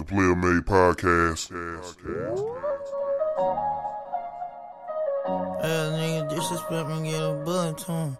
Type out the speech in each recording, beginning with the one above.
The Player Made Podcast. Yeah, nigga disrespect me, get a bullet to him.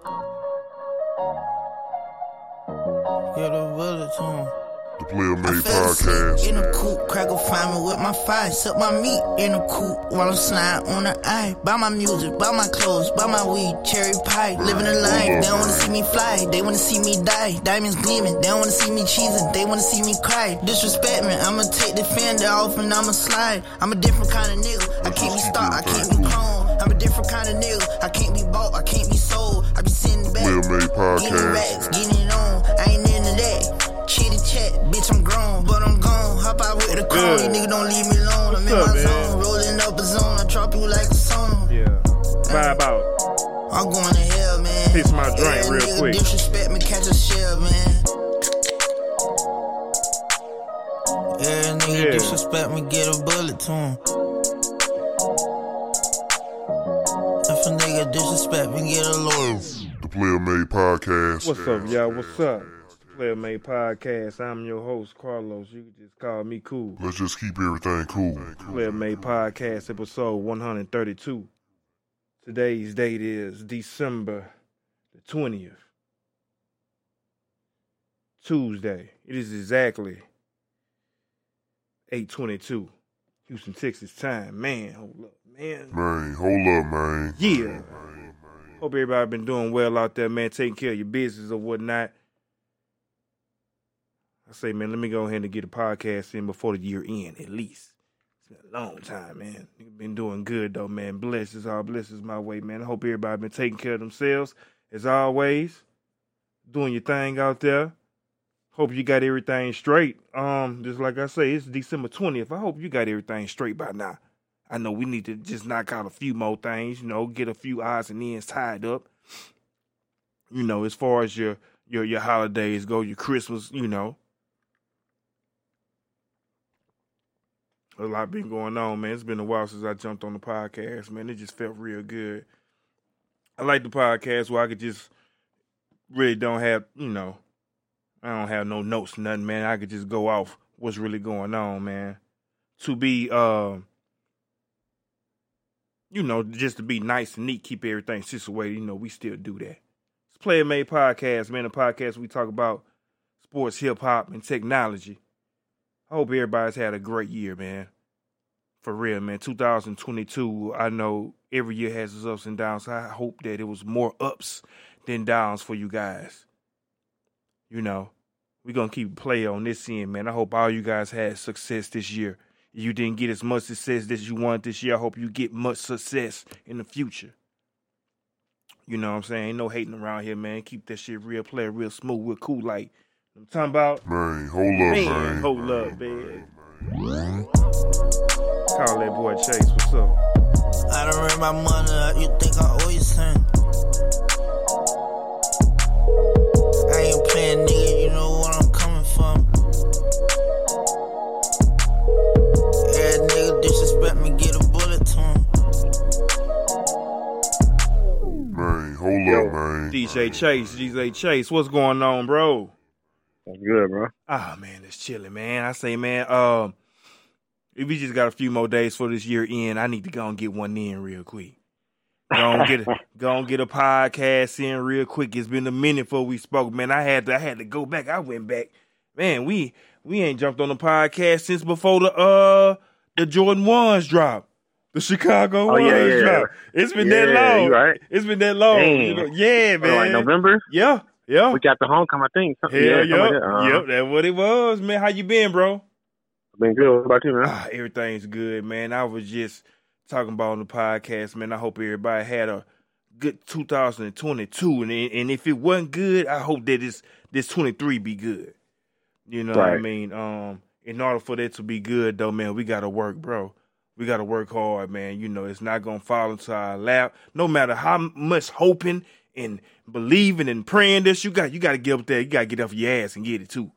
Get a bullet to him. The Player I Made Podcast. in a crack a find with my fire, suck my meat in a coupe while I'm sliding on the eye. Buy my music, buy my clothes, buy my weed, cherry pie, living a life. They don't wanna see me fly, they wanna see me die. Diamonds gleaming, they don't wanna see me cheesing, they wanna see me cry. Disrespect me, I'ma take the fender off and I'ma slide. I'm a different kind of nigga, I can't be stopped, I can't be cloned. I'm a different kind of nigga, I can't be bought, I can't be sold. I be sitting back, getting racks, getting it on. I ain't into that. Chitty chat, bitch, I'm grown, but I'm gone. Hop out with the cone, Good. these niggas don't leave me alone. I'm in What's my up, man? zone, rolling up a zone. I drop you like a song. Yeah. Vibe out. I'm going to hell, man. Fix my drink Yeah, real nigga quick. Disrespect me, catch a shell, man. Yeah, nigga Yeah. disrespect me, get a bullet to him. If a nigga disrespect me, get a lawyer. The Player Made Podcast. What's up, y'all? What's up? Player Made Podcast. I'm your host, Carlos. You can just call me Cool. Let's just keep everything cool. Player Made Podcast, episode 132. Today's date is December the 20th. Tuesday. It is exactly 822. Houston, Texas time. Man, hold up, man. Man, hold up, man. Yeah. Hope everybody been doing well out there, man. Taking care of your business or whatnot. I say, man, let me go ahead and get a podcast in before the year end, at least. It's been a long time, man. Been doing good though, man. Blessings, all blessings my way, man. I hope everybody been taking care of themselves as always. Doing your thing out there. Hope you got everything straight. Um, just like I say, it's December twentieth. I hope you got everything straight by now. I know we need to just knock out a few more things, you know, get a few odds and ends tied up. You know, as far as your your your holidays go, your Christmas, you know. A lot been going on, man. It's been a while since I jumped on the podcast, man. It just felt real good. I like the podcast where I could just really don't have, you know, I don't have no notes, nothing, man. I could just go off what's really going on, man. To be uh you know, just to be nice and neat, keep everything situated, you know, we still do that. It's Player Made Podcast, man, a podcast we talk about sports, hip hop, and technology. I hope everybody's had a great year, man. For real, man. 2022, I know every year has its ups and downs. I hope that it was more ups than downs for you guys. You know, we're going to keep play on this end, man. I hope all you guys had success this year. If You didn't get as much success as you wanted this year. I hope you get much success in the future. You know what I'm saying? Ain't no hating around here, man. Keep that shit real, play real smooth, real cool. Like, I'm talking about, Man, hold up, man, man. hold up, man. Call that boy Chase. What's up? I don't earn my money, you think I owe you something. I ain't playing, nigga, you know where I'm coming from. Yeah, nigga disrespect me, get a bullet to him. Man, hold up, man. DJ Chase, DJ Chase. What's going on, bro? That's good, bro. Ah man, it's chilling, man. I say, man, um, if we just got a few more days for this year end, I need to go and get one in real quick. Go and get a, go and get a podcast in real quick. It's been a minute before we spoke, man. I had to I had to go back. I went back, man. We we ain't jumped on the podcast since before the uh the Jordan ones drop, the Chicago Oh, ones yeah, yeah. drop. It's been that Yeah, long. you right. It's been that long. You know? Yeah, What, like man. November? Yeah, yeah. We got the homecoming, thing. Something, Hell yeah, yeah, something like that. Uh, yep, that's what it was, man. How you been, bro? Been good. What about you, man? Ah, everything's good, man. I was just talking about on the podcast, man. I hope everybody had a good 2022, and and if it wasn't good, I hope that this this 23 be good. You know what I mean? Um, in order for that to be good, though, man, we gotta work, bro. We gotta work hard, man. You know, it's not gonna fall into our lap. No matter how much hoping and believing and praying this, you got you gotta get up there. You gotta get off your ass and get it too.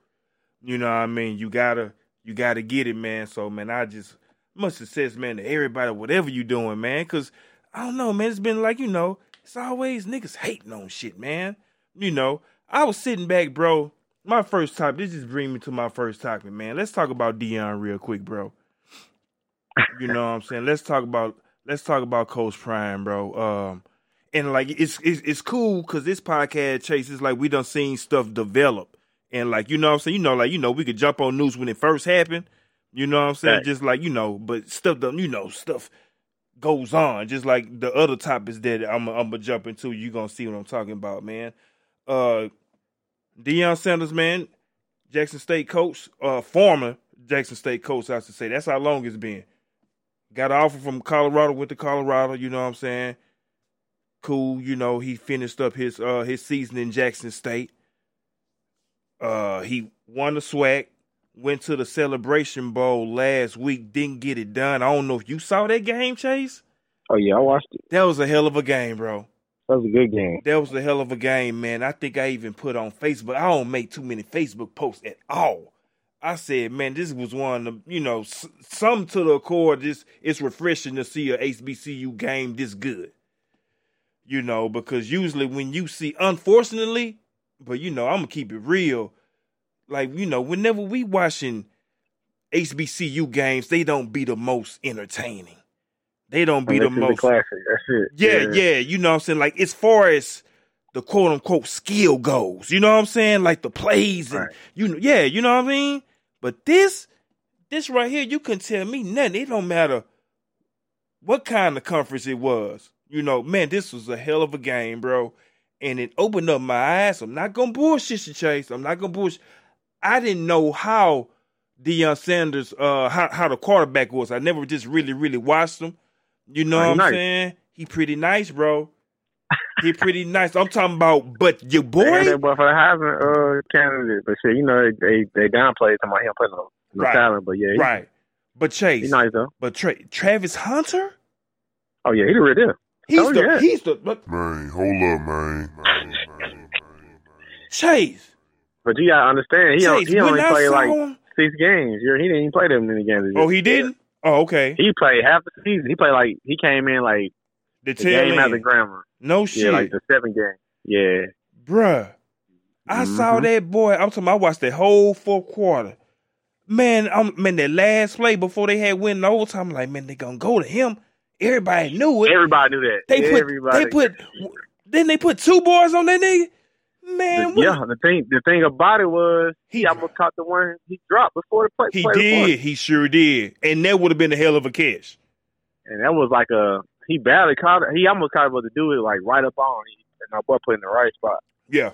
You know what I mean? You gotta you gotta get it, man. So man, I just much success, man, to everybody, whatever you doing, man. Cause I don't know, man. It's been like, you know, it's always niggas hating on shit, man. You know, I was sitting back, bro, my first topic. This just bring me to my first topic, man. Let's talk about Deion real quick, bro. You know what I'm saying? Let's talk about let's talk about Coach Prime, bro. Um, and like it's it's, it's cool because this podcast Chase is like we done seen stuff develop, and like you know what I'm saying. You know, like you know we could jump on news when it first happened. You know what I'm saying? Right. Just like you know, but stuff done you know stuff goes on. Just like the other topics that I'm I'm gonna jump into. You gonna see what I'm talking about, man. Uh, Deion Sanders, man, Jackson State coach, uh, former Jackson State coach, I should say. That's how long it's been. Got an offer from Colorado, went to Colorado, you know what I'm saying? Cool, you know, he finished up his uh his season in Jackson State. Uh he won the SWAC, went to the celebration bowl last week, didn't get it done. I don't know if you saw that game, Chase. Oh yeah, I watched it. That was a hell of a game, bro. That was a good game. That was a hell of a game, man. I think I even put on Facebook. I don't make too many Facebook posts at all. I said, man, this was one of the, you know, s- some to the core. This it's refreshing to see a HBCU game this good. You know, because usually when you see, unfortunately, but you know, I'm gonna keep it real. Like you know, whenever we watching HBCU games, they don't be the most entertaining. They don't be the most classic. That's it. yeah, yeah, you know what I'm saying? Like as far as the quote unquote skill goes, you know what I'm saying? Like the plays and Right. you know, yeah, you know what I mean? But this this right here, you couldn't tell me nothing. It don't matter what kind of conference it was. You know, man, this was a hell of a game, bro. And it opened up my eyes. I'm not gonna bullshit you, Chase. I'm not gonna bullshit. I didn't know how Deion Sanders, uh, how, how the quarterback was. I never just really, really watched him. You know Oh, what I'm nice. saying? He pretty nice, bro. he pretty nice. I'm talking about, but your boy, that boy for the Heisman uh, candidate, but shit, you know they they, they downplayed talking about him putting no, no Right. talent, but yeah, he, right? But Chase, he's nice though. but Tra- Travis Hunter, Oh yeah, he the real deal. He's Oh, the yeah. he's the but Man, hold up, man. Man, man, man, Chase. But you gotta understand, he, on- Chase, he only I played like him, six games. He didn't even play them many games. oh, he didn't. Oh, okay. He played half the season. He played like he came in like The the tail game after end. grammar. No shit, Yeah, like the seventh game. Yeah, bruh. I saw Mhm. that boy. I'm talking. I watched the whole fourth quarter. Man, I'm man. That last play before they had win the overtime, I'm like, man, they gonna go to him. Everybody knew it. everybody knew that. They put everybody. they put then they put two boys on that nigga. Man, what- yeah, the thing the thing about it was He- almost caught the one he dropped before the play. he play did. before. He sure did, and that would have been a hell of a catch. and that was like a he barely caught it. He almost caught it, but to do it like right up on. it. And my boy put in the right spot. Yeah,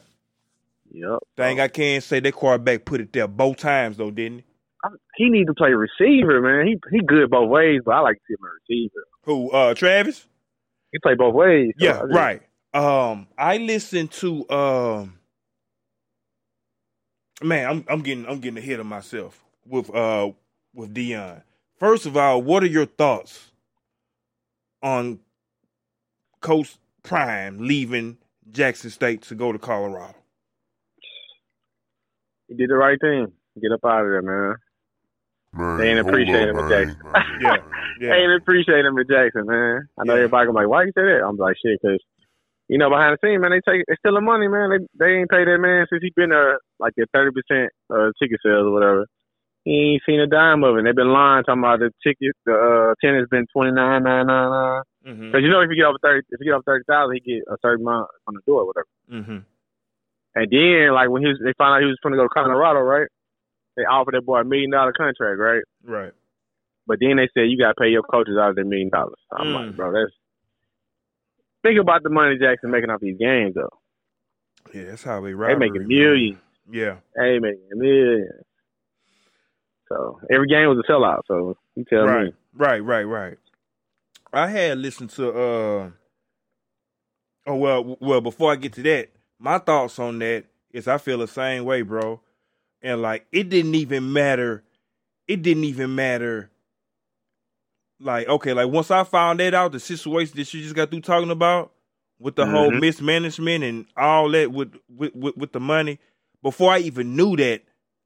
Yep. thing I can't say that quarterback put it there both times though, didn't he? I- he need to play receiver, man. He he good both ways, but I like to see him a receiver. Who? Uh, Travis? He play both ways. so Yeah, I right. Um, I listened to um, man, I'm I'm getting I'm getting ahead of myself with uh with Deion. First of all, what are your thoughts on Coach Prime leaving Jackson State to go to Colorado? He did the right thing. Get up out of there, man. man. They ain't hold appreciate up, him at man. Jackson. Man, Yeah, man. yeah. Ain't appreciate him at Jackson, man. I know Yeah. everybody gonna be like, why you say that? I'm like, shit, because you know behind the scenes, man, they take they stealing money, man. They they ain't paid that man since he been there like at thirty percent uh ticket sales or whatever. He ain't seen a dime of it. They've been lying talking about the ticket. The uh, attendance been twenty nine nine nine nine. Mm-hmm. Because you know if you get over thirty, if you get over thirty thousand, he get a certain amount on the door, or whatever. Mm-hmm. And then like when he was, they found out he was going to go to Colorado, right? They offered that boy a million dollar contract, right? Right. But then they said you got to pay your coaches out of their million dollars. I'm Mm. like, bro, that's think about the money Jackson making off these games though. Yeah, that's how they They ride. making millions. Yeah. They making millions. So every game was a sellout. So you tell right, me, right, right, right. Right. I had listened to uh oh well well before I get to that, my thoughts on that is I feel the same way, bro. And like it didn't even matter it didn't even matter like okay, like once I found that out, the situation that you just got through talking about with the whole Mhm. mismanagement and all that with, with with with the money, before I even knew that,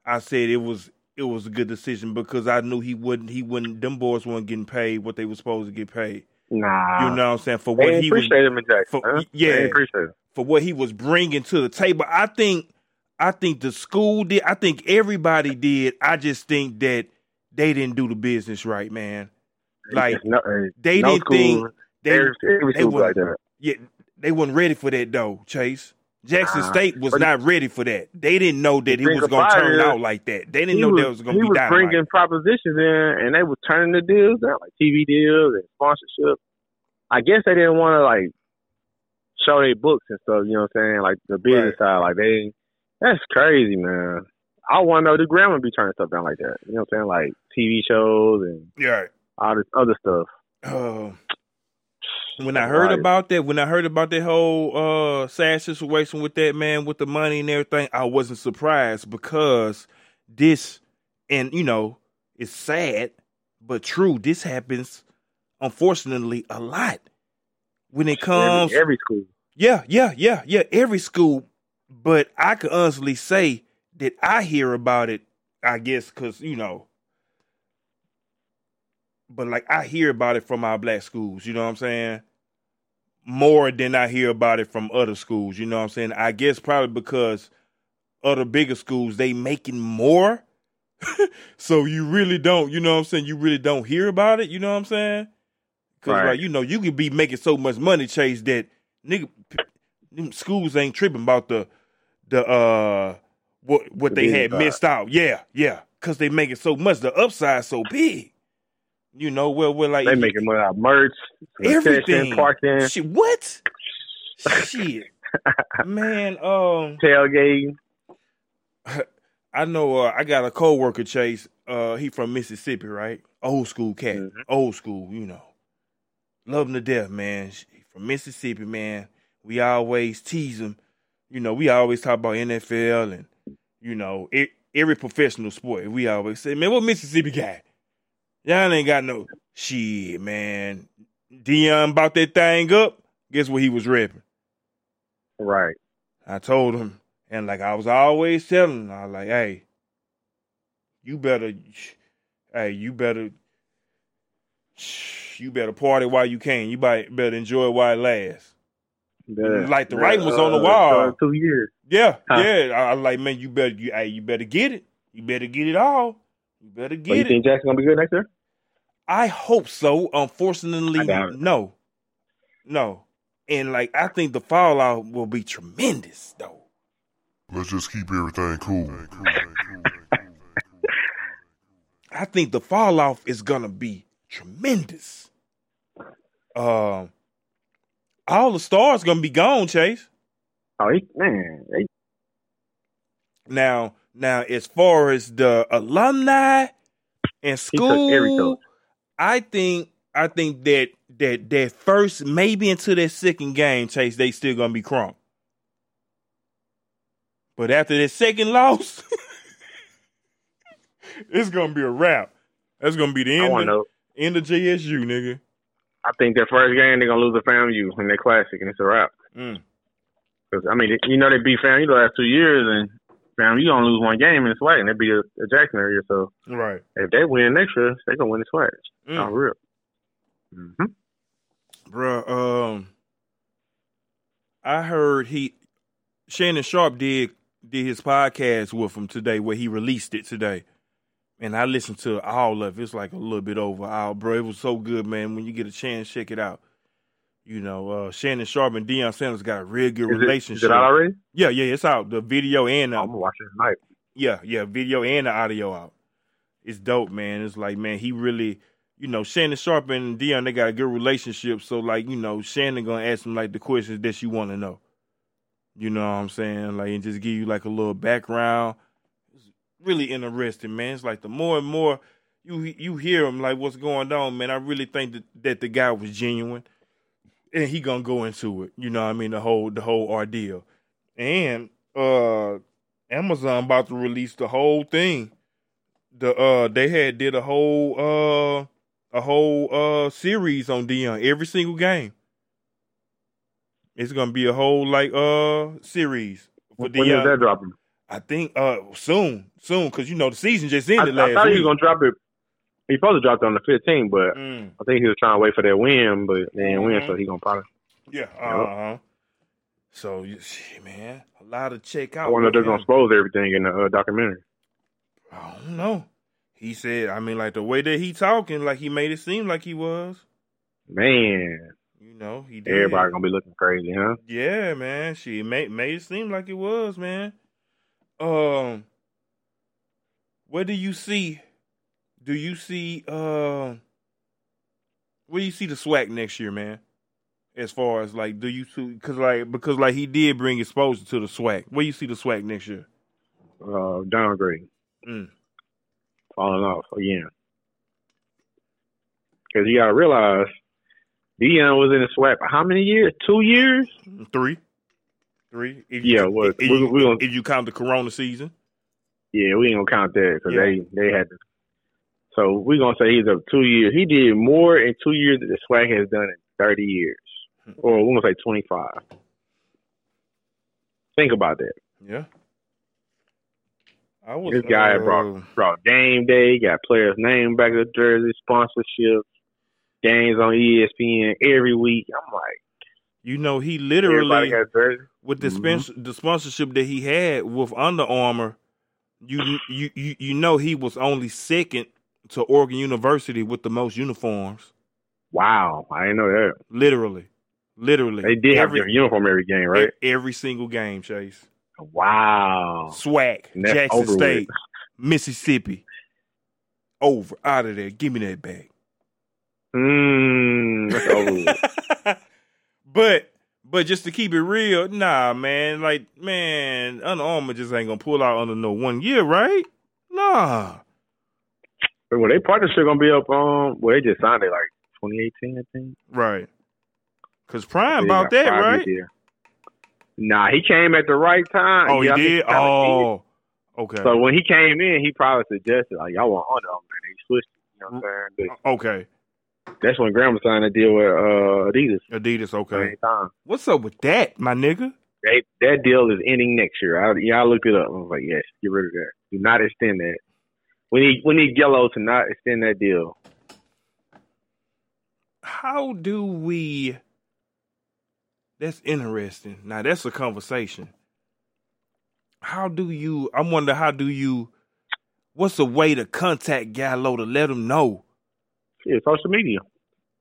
I said it was it was a good decision because I knew he wouldn't he wouldn't them boys weren't getting paid what they were supposed to get paid. nah, You know what I'm saying? For they what he was him Jackson. for- huh? yeah. they ain't appreciate him. for what he was bringing to the table. I think I think the school did. I think everybody did. I just think that they didn't do the business right, man. Like no, uh, they no didn't school, think they every, they wouldn't- like that. yeah they wasn't ready for that though, Chase. Jackson Nah, State was not ready for that. They didn't know that it thing was gonna turn out like that. They didn't know was, that was gonna be. he was dynamite. bringing propositions in, and they were turning the deals down, like TV deals and sponsorship. I guess they didn't want to like show their books and stuff. You know what I'm saying? Like the business side, like they. That's crazy, man. I want to know the grandma be turning stuff down like that. You know what I'm saying? Like TV shows and Yeah. All this other stuff. Uh, when I heard about that, when I heard about that whole uh sad situation with that man with the money and everything, I wasn't surprised because this and you know, it's sad but true. This happens unfortunately a lot. When it comes every, every school. Yeah, yeah, yeah, yeah. Every school, but I could honestly say that I hear about it. I guess because you know, but like I hear about it from our black schools. You know what I'm saying? More than I hear about it from other schools. You know what I'm saying? I guess probably because other bigger schools they making more, so you really don't. You know what I'm saying? You really don't hear about it. You know what I'm saying? Because Right. like you know you could be making so much money, Chase, that nigga them schools ain't tripping about the the uh what what The they had missed out. Yeah, yeah, because they making so much. The upside so big. You know, well, we're like They making money out merch, everything. parking, Shit, what? Shit, man. Um, tailgating. I know. Uh, I got a coworker, Chase. Uh, he from Mississippi, right? Old school cat, Mhm. old school. You know, love him to death, man. He from Mississippi, man. We always tease him. You know, we always talk about NFL and you know e- every professional sport. We always say, man, what Mississippi got? Y'all ain't got no shit, man. Deion bought that thing up. Guess what he was repping? Right. I told him, and like I was always telling him, I was like, hey, you better, hey, you better, you better party while you can. You better enjoy it while it lasts. The- Like the writing was on the uh, wall. uh, Two years. Yeah, Huh. yeah. I, I like, man, you better, you, hey, you better get it. You better get it all. You better you get it. You think Jackson gonna be good next year? I hope so. Unfortunately, I doubt it. no, no. And like, I think the fallout will be tremendous, though. Let's just keep everything cool. I think the fallout is gonna be tremendous. Um, all the stars gonna be gone, Chase. Oh, he, man, he, Now, now, as far as the alumni and took every school, coach. I think I think that that that first maybe into that second game, Chase, they still gonna be crump. But after that second loss, it's gonna be a wrap. That's gonna be the end. of- know. End of JSU, nigga. I think their first game they're gonna lose to FAMU in their classic, and it's a wrap. Mm. Because I mean, you know they beat FAMU the last two years, and FAMU gonna lose one game in the SWAC, and they beat a, a Jackson area. So Right. if they win next year, they gonna win the SWAC. Mm. Not real. Mm-hmm. Bruh, um I heard he Shannon Sharpe did did his podcast with him today where he released it today. And I listened to all of it. It's like a little bit over hour, bro. It was so good, man. When you get a chance, check it out. You know, uh Shannon Sharpe and Deion Sanders got a real good Is it, is relationship. it out already? yeah, yeah, it's out. The video and the, I'm gonna watch it tonight. yeah, yeah, video and the audio out. It's dope, man. It's like, man, he really, you know, Shannon Sharpe and Deion, they got a good relationship. So, like, you know, Shannon gonna ask him like the questions that you want to know. You know what I'm saying? Like, and just give you like a little background. It's really interesting, man. It's like the more and more you you hear him, like what's going on, man. I really think that, that the guy was genuine, and he gonna go into it. You know what I mean? The whole the whole ordeal, and uh Amazon about to release the whole thing. The uh they had did a whole uh a whole uh series on Deion every single game. It's gonna be a whole like uh series for When is Deion. that dropping? I think uh soon, soon, because you know the season just I, ended I last thought he was gonna drop it. He supposed to drop it on the 15, but Mm, I think he was trying to wait for that win, but they didn't win, Mhm. so he gonna probably. yeah, uh huh. So, you see, man, a lot to check out. I wonder if they're gonna expose everything in the uh, documentary. I don't know. He said, I mean, like the way that he talking, like he made it seem like he was. Man, You know, he did. everybody gonna be looking crazy, huh? Yeah, man. She made made it seem like it was, man. Um, where do you see? Do you see? Uh, where do you see the SWAC next year, man? As far as like, do you see? Because like, because like he did bring exposure to the SWAC. Where you see the SWAC next year? Uh, downgrade, Mm. falling off again. Because you gotta realize, Deion was in the SWAC. for how many years? Two years? Three, three. If Yeah, you, well, if, we- you, we gonna- if you count the Corona season, Yeah, we ain't gonna count that because Yeah. they they had. To, so we're gonna say he's up two years. He did more in two years than the SWAC has done in thirty years, Hmm. or we gonna say twenty five. Think about that. yeah. I was This guy uh, brought brought game day, got players' name back to jersey, sponsorship, games on ESPN every week. I'm like, You know, he literally got jersey. with the Mhm. sponsor, the sponsorship that he had with Under Armour, you you you you know he was only second to Oregon University with the most uniforms. Wow, I didn't know that. Literally, literally, They did have every, their uniform every game, right? Every single game, Chase. Wow. SWAC, Jackson over with. State, Mississippi. Over, out of there. Give me that bag. Mm, that's over with. but but just to keep it real, nah, man. Like, man, Under Armour just ain't gonna pull out under no one year, right? Nah. But well, they partnership gonna be up on. Well, they just signed it like 2018, I think. Right. Cause Prime about that, right? Nah, he came at the right time. Oh, Yeah, he did. Oh, okay. So when he came in, he probably suggested like y'all want Under Armour, and he switched. You know what I'm saying? okay. That's when Grambling signed a deal with uh, Adidas. Adidas. Okay. What's up with that, my nigga? They, that deal is ending next year. I, yeah, I looked it up. I was like, yes, get rid of that. Do not extend that. We need we need Yellow to not extend that deal. How do we? That's interesting. Now that's a conversation. How do you? I wonder how do you? What's a way to contact Gallot to let him know? Yeah, social media.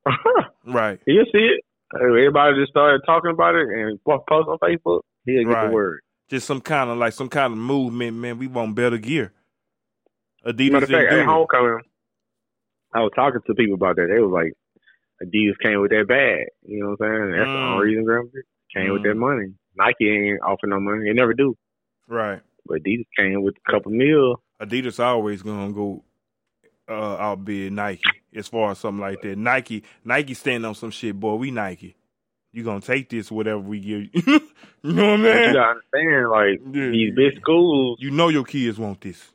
Right. He'll see it. Everybody just started talking about it and post on Facebook. He'll get Right. the word. Just some kind of like some kind of movement, man. We want better gear. Adidas Matter of fact, at homecoming, I was talking to people about that. They was like, Adidas came with that bag. You know what I'm saying? That's the Mm. only reason Graham did. came with Mm. that money. Nike ain't offering no money. They never do. Right. But Adidas came with a couple mil. Adidas always gonna go uh outbid Nike as far as something like that. Nike Nike stand on some shit, boy. We Nike. You gonna take this whatever we give you. you know what I'm But you gotta understand, like Yeah. these big schools, You know your kids want this.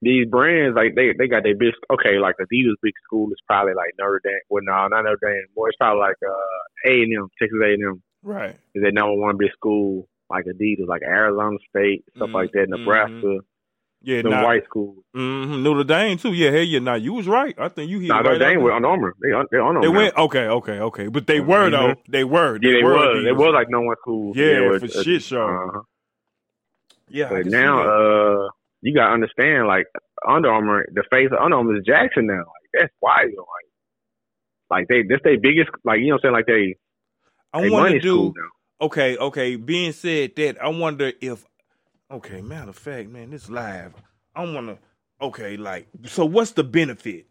These brands, like they they got their big. Okay, like Adidas big school is probably like Notre Dame. Well, no, not Notre Dame. More, it's probably like uh A and M, Texas A and M. Right. is that number one big school like Adidas, like Arizona State, stuff Mhm, like that, Nebraska, Yeah, the nah, white schools. hmm Notre Dame too. Yeah, hey yeah. Nah, you was right. I think you hit Nah, it no, right they out ain't there. with Under Armour. They on, they on They Armour went okay, okay, okay, but they were Mhm. though. They were. Yeah, they were was. They Adidas. was like no one school. Yeah, with, for shit show. Uh-huh. Yeah, But now, uh, you gotta understand, like Under Armour, the face of Under Armour is Jackson now. Like that's wild. Like, like they, that's their biggest. Like you know, what I'm saying like they, I they want to do. Okay, okay. Being said that, I wonder if. Okay, matter of fact, man, this live. I want to. Okay, like, so what's the benefit?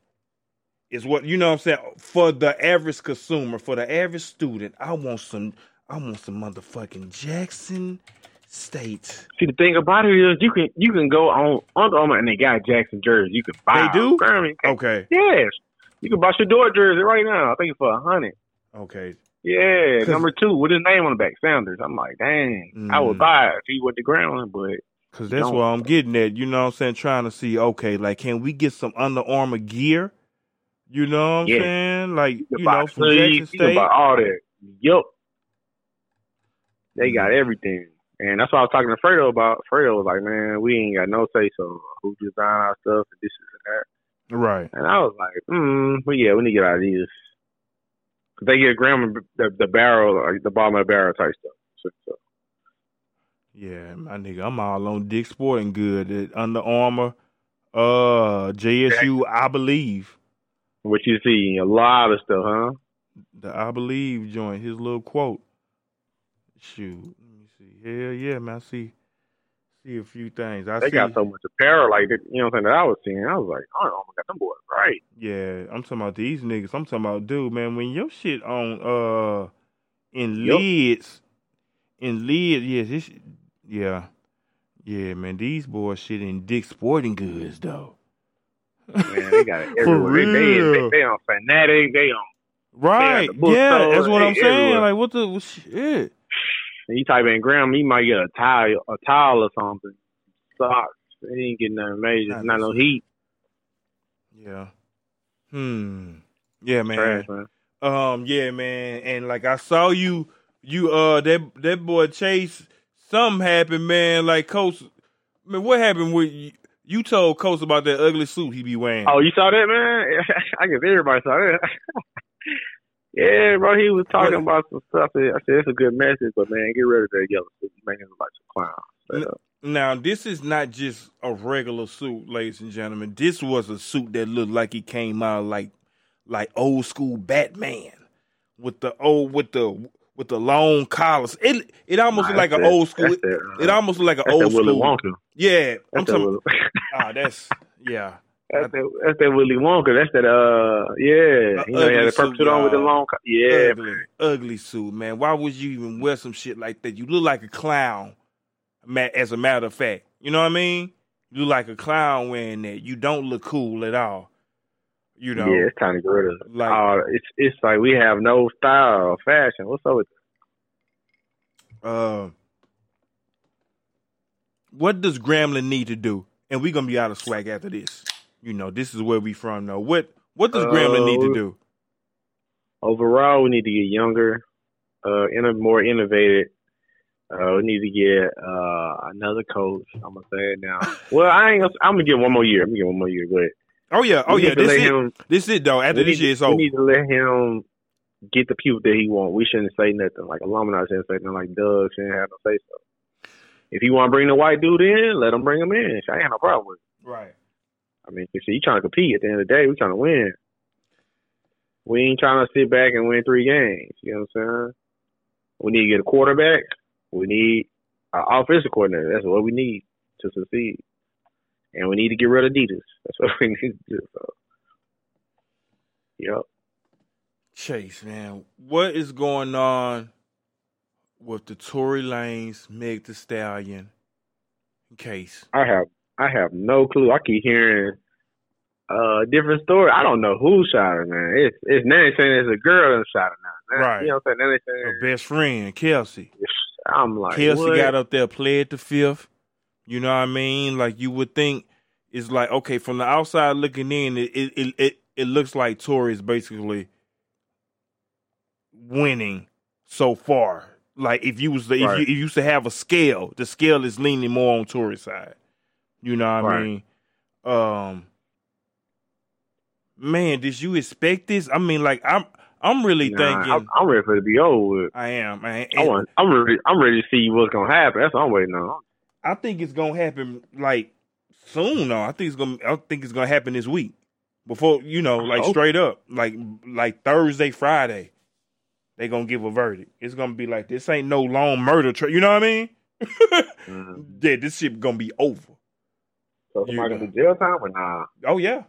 Is what you know. what I'm saying for the average consumer, for the average student. I want some. I want some motherfucking Jackson State. See, the thing about it is, you can you can go on Under Armour and they got Jackson jersey. You can buy. They do? them. Okay, Yes, you can buy Shedeur jersey right now. I think it's for a hundred. okay. Yeah, number two with his name on the back, Sanders. I'm like, dang, I would Mm. buy it if he went the ground, but Cause that's Don't. I'm getting at. You know what I'm saying? Trying to see, okay, like can we get some Under Armour gear? You know what I'm Yeah. saying? Like, you you know, from Jackson sleeves, you can State. buy all that. Yup, they Mm. got everything, and that's what I was talking to Fredo about. Fredo was like, man, we ain't got no say so who design our stuff and this and that. Right. And I was like, mm, but yeah, we need to get out of these. 'Cause they get Graham the, the barrel, or the bottom of the barrel type stuff. So, Yeah, My nigga, I'm all on Dick Sporting Good, at Under Armour, uh, JSU, I believe. What you see? A lot of stuff, huh? The I believe joint, his little quote. Shoot, let me see. Hell yeah, man. I see, see a few things. I They see. got so much apparel, like that, you know what I'm saying, that I was seeing. I was like, oh my god, them boys right. Yeah, I'm talking about these niggas. I'm talking about, dude, man, when your shit on uh in Yup. lids, in lids, yeah, this, yeah, yeah, man, these boys shit in Dick Sporting Goods though. Man, they got it For everywhere. They, they, they, they on fanatic, they on Right? the Yeah, that's what I'm saying. everywhere. Like, what the shit? You type in Graham, he might get a towel, a towel or something, socks. He ain't getting nothing major. Nah, Not no heat. Yeah. Hmm. Yeah, man. Trash, man. Um, yeah, man, and like I saw you, you uh, that that boy Chase, something happened, man. Like Coach, man, what happened with you? You told Coach about that ugly suit he be wearing. Oh, you saw that, man? I guess everybody saw that. yeah, bro, he was talking about some stuff. I said, it's a good message, but man, get rid of that yellow suit. You making him like some clown. Now, this is not just a regular suit, ladies and gentlemen. This was a suit that looked like he came out like like old school Batman with the old with the with the long collars. It it almost Nah, like an that- old school. that, uh, It almost like an old Willy school. Wonka. Yeah, I'm That's that, talking. Ah, that's yeah. That's, that, that's that Willy Wonka. That's that, uh, yeah. You know, he had the purple suit, on with the long, co- yeah. ugly, ugly suit, man. Why would you even wear some shit like that? You look like a clown. As a matter of fact, you know what I mean. You look like a clown wearing that. You don't look cool at all. You know, Yeah, it's time to get rid of it. like Uh, it's it's like we have no style or fashion. What's up with uh, what does Grambling need to do? And we're gonna be out of swag after this. You know, this is where we from. though. what what does Grambling need to Uh, do? overall, we need to get younger, uh, in more innovative. Uh, we need to get uh another coach. I'm gonna say it now. well, I ain't. Gonna, I'm gonna get one more year. I'm gonna give one more year. But Oh yeah, oh yeah. This it. him. This it though. After this year, it's we need to let him get the people that he want. We shouldn't say nothing. Like alumni shouldn't say nothing. Like Doug shouldn't have no say so. If he want to bring the white dude in, let him bring him in. I ain't no problem with. it. Right. I mean, you see, you trying to compete. At the end of the day, we trying to win. We ain't trying to sit back and win three games. You know what I'm saying? We need to get a quarterback. We need an offensive coordinator. That's what we need to succeed. And we need to get rid of Adidas. That's what we need to do. So, yep. Chase, man, what is going on with the Tory Lanez Meg the Stallion case? I have I have no clue. I keep hearing uh different story. I don't know who shot her, man. It's it's now they saying it's a girl that shot her now. Now, Right. You know what I'm saying? Now Her best friend, Kelsey. I'm like Kelsey what? got up there, played the fifth. You know what I mean? Like you would think it's like okay, from the outside looking in, it it it, it, it looks like Tory is basically winning so far. Like if you was the, if you if you used to have a scale, the scale is leaning more on Tory's side. You know what I mean? Um man, did you expect this? I mean, like I'm I'm really Nah, thinking I'm, I'm ready for it to be over. I am. I, I want. I'm ready. I'm ready to see what's gonna happen. That's what I'm waiting on. I think it's gonna happen like soon. though. I think it's gonna. I think it's gonna happen this week. Before you know, like straight up, like like Thursday, Friday, they gonna give a verdict. It's gonna be like this ain't no long murder trial. You know what I mean? Mhm. Yeah, this shit gonna be over. So somebody know. gonna do jail time or nah? Oh yeah,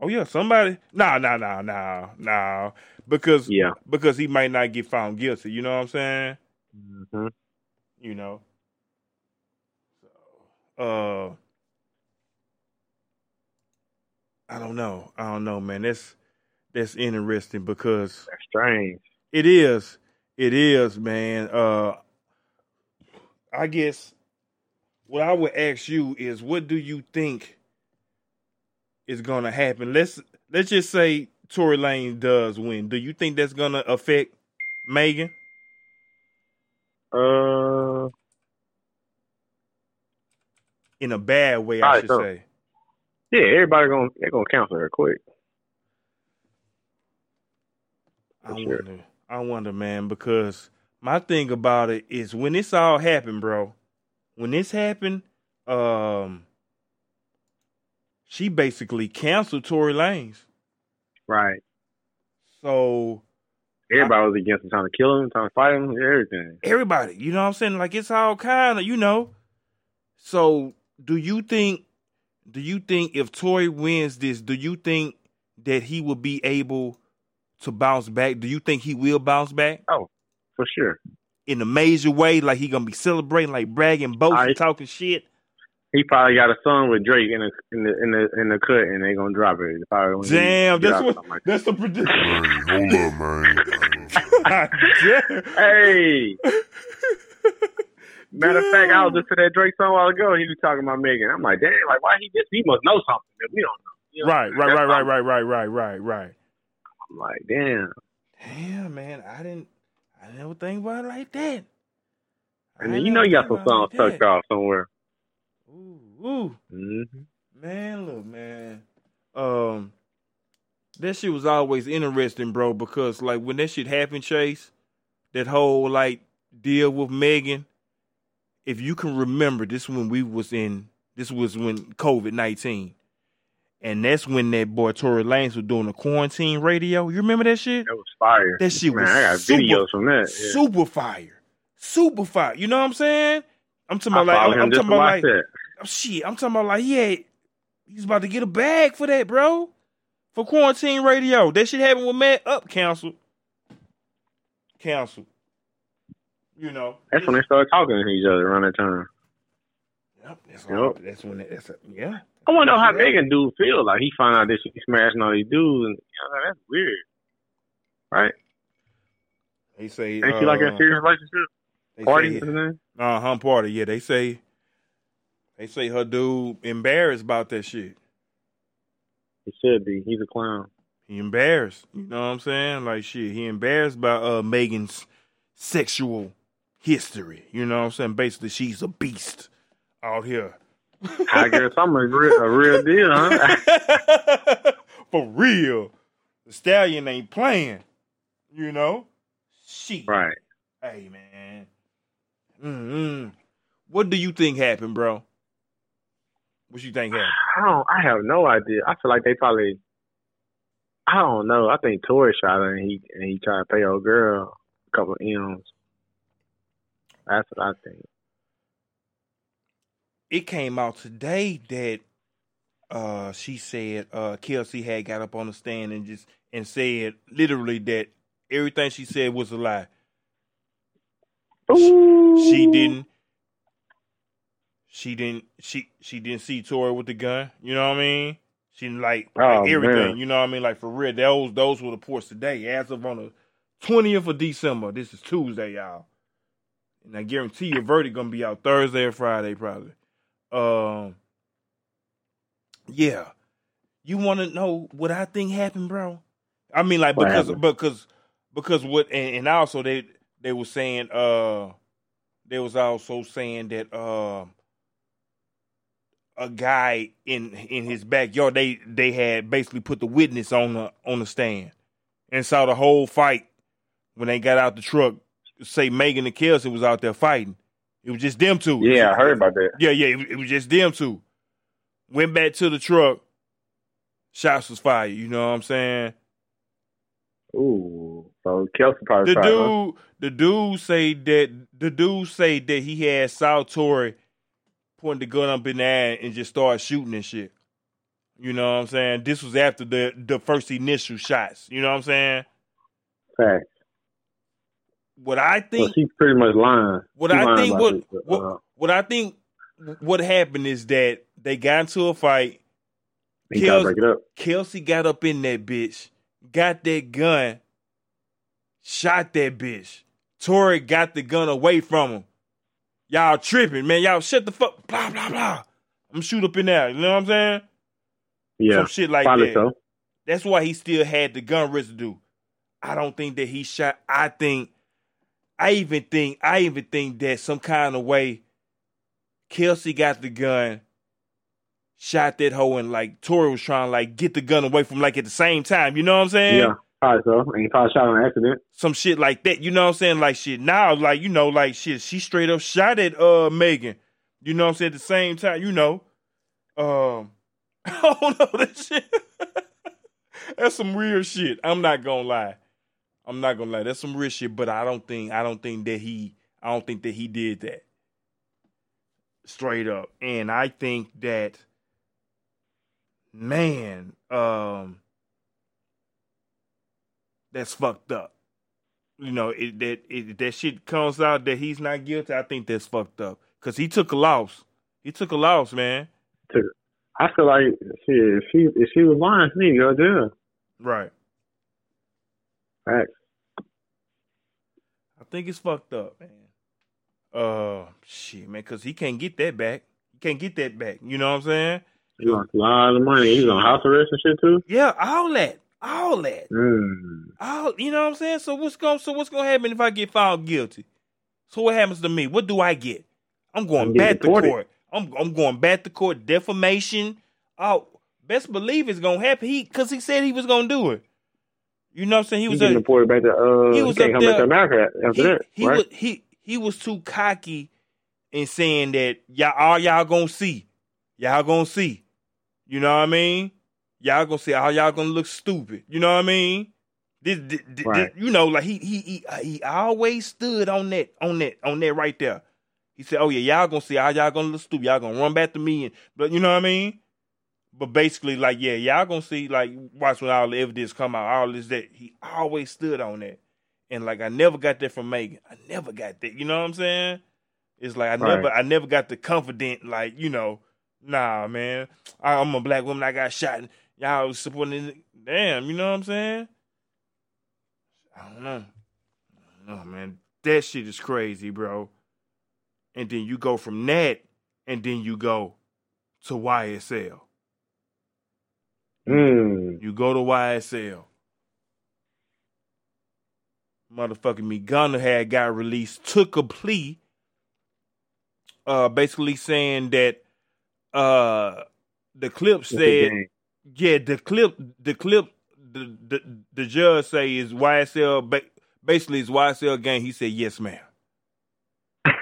oh yeah. Somebody, nah, nah, nah, nah, nah. Because Yeah. because he might not get found guilty. You know what I'm saying? hmm you know. So, uh, I don't know. I don't know, man. That's that's interesting because That's strange. it is. It is, man. Uh, I guess what I would ask you is, what do you think is going to happen? Let's let's just say Tory Lane does win. Do you think that's going to affect Megan? Uh, In a bad way, I should so- say. yeah. Everybody gonna they're gonna cancel her quick. I sure. wonder. I wonder, man, because my thing about it is when this all happened, bro. When this happened, um, she basically canceled Tory Lanez. Right. So Everybody was against him, trying to kill him, trying to fight him, everything. everybody, you know what I'm saying? Like it's all kind of, you know. So do you think do you think if Tory wins this, do you think that he will be able to bounce back? Do you think he will bounce back Oh, For sure. In a major way? Like he gonna be celebrating, like bragging, boasting, I- talking shit? He probably got a song with Drake in the in the in the in the cut, and they gonna drop it. Probably when he Damn, that's what like that's the prediction. Hey, hold up, man. Hey. Matter of fact, I was listening to that Drake song a while ago. He was talking about Megan. I'm like, damn, like why he just he must know something that we don't know. You know? Right, right, That's right, right, all. right, right, right, right, right. I'm like, damn. Damn, man, I didn't, I never think about it like that. I And then you know you got some songs like tucked off somewhere. Ooh, ooh, hmm man, look, man. Um, that shit was always interesting, bro, because like when that shit happened, Chase, that whole like deal with Megan. If you can remember, this when we was in, this was when COVID nineteen, and that's when that boy Tory Lanez was doing the quarantine radio. You remember that shit? That was fire. That shit Man, was I got super, videos from that. Yeah. super fire, super fire. You know what I'm saying? I'm talking about like I'm, him I'm just talking about like that. oh, shit. I'm talking about like he had he's about to get a bag for that, bro. For quarantine radio, that shit happened with Matt Up Council. Council. You know. That's when they started talking to each other around that time. Yep, that's, Yep. all- that's when it, that's a, yeah. I wonder how Yeah. Megan dude feel. Like he found out that she smashing all these dudes, and you know, that's weird, right? They say Ain't she like in uh, a serious relationship? Pardi, say- or something? Uh huh. Pardi. Yeah, they say. They say her dude embarrassed about that shit. He should be. He's a clown. He embarrassed. You know what I'm saying? Like shit. He embarrassed by uh Megan's sexual history. You know what I'm saying? Basically, she's a beast out here. I guess I'm a real, a real deal, huh? For real. The stallion ain't playing. You know? Shit. right. Hey man. Mm-hmm. What do you think happened, bro? What you think happened? I don't. I have no idea. I feel like they probably. I don't know. I think Tory shot her and he and he tried to pay old girl a couple of M's. That's what I think. It came out today that uh she said uh Kelsey had got up on the stand and just and said literally that everything she said was a lie. She didn't she didn't she she didn't see Tory with the gun, you know what I mean? She didn't like, Oh, like everything, man. you know what I mean? Like for real. Those those were the reports today. As of on the twentieth of December. This is Tuesday, y'all. And I guarantee your verdict gonna be out Thursday or Friday probably. Um, yeah. You want to know what I think happened, bro? I mean, like What because happened? because because what and, and also they they were saying uh they was also saying that uh a guy in in his backyard they they had basically put the witness on the on the stand and saw the whole fight when they got out the truck. Say Megan and Kelsey was out there fighting. It was just them two. Yeah, I heard about that. Yeah, yeah, it, it was just them two. Went back to the truck. Shots was fired. You know what I'm saying? Ooh, so Kelsey probably The tried, huh? dude, the dude say that the dude say that he had South Tory pointing the gun up in the air and just started shooting and shit. You know what I'm saying? This was after the the first initial shots. You know what I'm saying? Fact. What I Well, think she's pretty much lying. What She I lying think what but, what, uh, what I think what happened is that they got into a fight. he tried break it up. Kelsey got up in that bitch, got that gun, shot that bitch. Tory got the gun away from him. Y'all tripping, man. Y'all shut the fuck. Blah blah blah. I'm shoot up in there. You know what I'm saying? Yeah, Some shit like that. so. That's why he still had the gun residue. I don't think that he shot. I think, I even think, I even think that some kind of way, Kelsey got the gun, shot that hoe, and like Tory was trying to like get the gun away from like at the same time. You know what I'm saying? Yeah, probably so. And he probably shot on accident. Some shit like that. You know what I'm saying? Like shit. Now, like you know, like shit. She straight up shot at uh Megan. You know what I'm saying? At the same time, you know, um, I don't know that shit. That's some real shit. I'm not gonna lie. I'm not gonna lie. That's some real shit. But I don't think I don't think that he I don't think that he did that. Straight up. And I think that man, um that's fucked up. You know, it, that it, that shit comes out that he's not guilty. I think that's fucked up because he took a loss. He took a loss, man. I feel like shit, if she if she was lying, she need to go to jail. Right. Facts. Think it's fucked up, man. Uh, shit, man, because he can't get that back. He can't get that back. You know what I'm saying? He lost a lot of money. He's on house arrest and shit too. Yeah, all that, all that, Mm. all. You know what I'm saying? So what's going? So what's gonna happen if I get found guilty? So what happens to me? What do I get? I'm going back to court. I'm I'm going back to court. Defamation. Oh, best believe it's gonna happen. He because he said he was gonna do it. You know what I'm saying? He He was a, deported back to uh. he was up there- to America after he, that, he right? was he he was too cocky in saying that y'all all y'all gonna see. Y'all gonna see. You know what I mean? Y'all gonna see how y'all gonna look stupid. You know what I mean? This, this, this- Right. you know, like he he he he always stood on that on that on that right there. He said, "Oh yeah, y'all gonna see how y'all gonna look stupid. Y'all gonna run back to me." And but you know what I mean? But basically, like yeah, y'all gonna see like watch when all the evidence come out. All this that he always stood on that, and like I never got that from Megan. I never got that. You know what I'm saying? It's like I Right. never I never got the confident like you know. Nah, man, I, I'm a black woman. I got shot. And y'all was supporting. it. Damn, you know what I'm saying? I don't know. I don't know, man. That shit is crazy, bro. And then you go from that, and then you go to YSL. Mm. You go to YSL. Motherfucking me Gunna had got released, took a plea, uh, basically saying that uh the clip said yeah, the clip, the clip, the the, the judge say is YSL. Ba- basically, is YSL gang. He said yes, ma'am.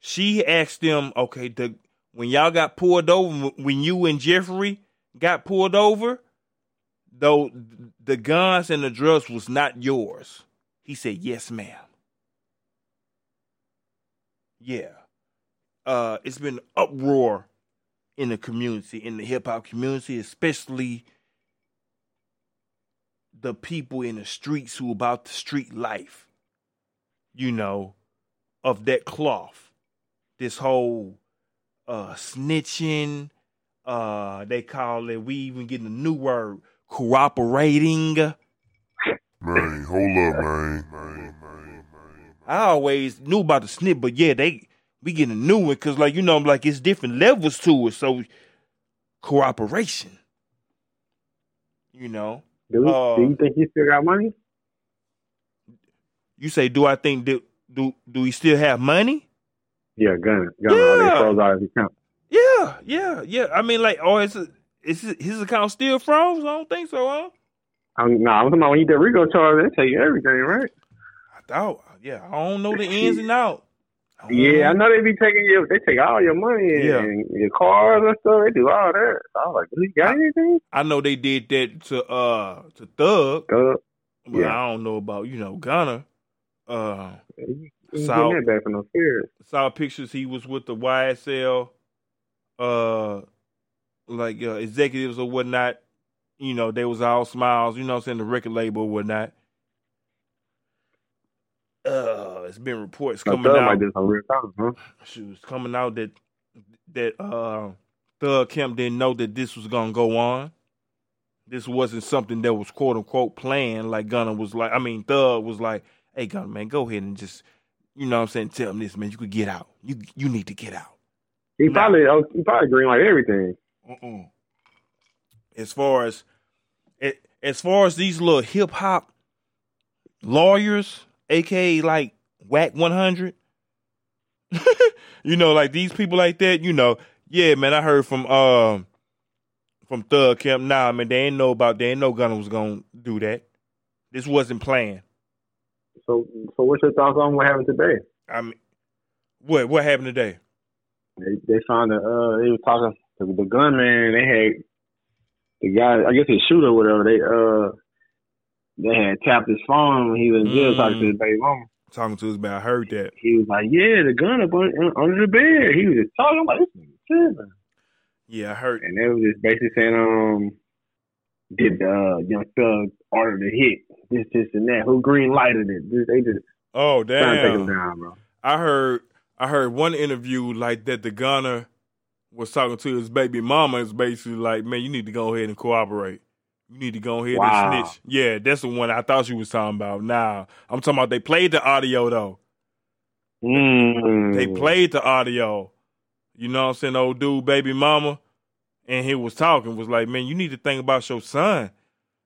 she asked them, okay, the when y'all got pulled over, when you and Jeffrey got pulled over, though the guns and the drugs was not yours. He said yes, ma'am. Yeah. Uh, it's been uproar in the community, in the hip hop community, especially the people in the streets who about the street life, you know, of that cloth. This whole uh snitching, uh they call it we even getting a new word, cooperating. Man, hold up, man. Man, man, man. I always knew about the snip, but yeah, they we getting a new one because like you know, I'm like it's different levels to it. So cooperation, you know. Do, we- Uh, do you think he still got money? You say, do I think that do do we still have money? Yeah, gun, gun. All Yeah. they froze out his account. Yeah, yeah, yeah. I mean, like, oh, is is his, account still froze? I don't think so, huh? I'm, nah, I'm talking about when you did RICO charge, they tell you everything, right? I thought, yeah, I don't know the ins and outs. Yeah, I know. they be taking your, they take all your money and, Yeah. your cars and stuff. They do all that. I was like, do you got anything? I know they did that to uh to Thug, Go. but Yeah. I don't know about you know Gunna. Uh, You ain't So- getting that back for no fears. saw pictures he was with the YSL, uh, like uh, executives or whatnot. You know, they was all smiles. You know, what I'm saying the record label or whatnot. Uh, it's been reports coming out. do some real time, huh? she was coming out that that uh Thug Kemp didn't know that this was gonna go on. This wasn't something that was quote unquote planned. Like Gunna was like, I mean, Thug was like, "Hey, Gunna, man, go ahead and just, you know, what I'm saying, tell him this, man. You could get out. You you need to get out." He Nah. probably, oh, he probably green like everything. Mm-mm. As far as as far as these little hip hop lawyers, aka like Wack One Hundred, you know, like these people like that, you know, yeah, man. I heard from um from Thug Camp. Nah, man, they ain't know about. They ain't know Gunna was gonna do that. This wasn't planned. So, so what's your thoughts on what happened today? I mean, What what happened today? They they found a uh they was talking to the gunman. They had the guy, I guess his shooter, or whatever. They uh they had tapped his phone when he was in jail Mm. talking to his baby mama. Talking to his about I heard that. He was like, "Yeah, the gun up un- un- under the bed." He was just talking I'm like, "This nigga. Yeah, I heard. And they was just basically saying, "Um, did the uh, young thug order the hit? This, this, and that? Who green lighted it? This, they just Oh trying to take him damn! down, bro." I heard I heard one interview like that the gunner was talking to his baby mama. It's basically like, man, you need to go ahead and cooperate. You need to go ahead Wow. and snitch. Yeah, that's the one I thought you was talking about. Nah, I'm talking about they played the audio though. Mm. They played the audio. You know what I'm saying? Old dude, baby mama, and he was talking, was like, man, you need to think about your son.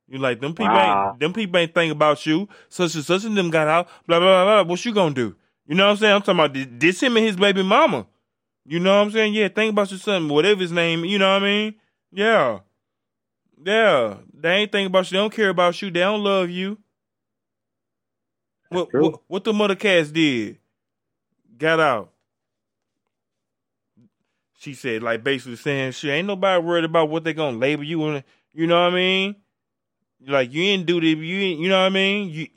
You like them people Wow. ain't them people ain't think about you. Such and such and them got out. Blah blah blah. blah. What you gonna do? You know what I'm saying? I'm talking about this, this him and his baby mama. You know what I'm saying? Yeah, think about your son, whatever his name. You know what I mean? Yeah, yeah. They ain't think about you. They don't care about you. They don't love you. What what, what the mother cats did? Got out. She said, like basically saying, "Shit, ain't nobody worried about what they gonna label you." And you know what I mean? Like you didn't do this. You ain't, you know what I mean? You,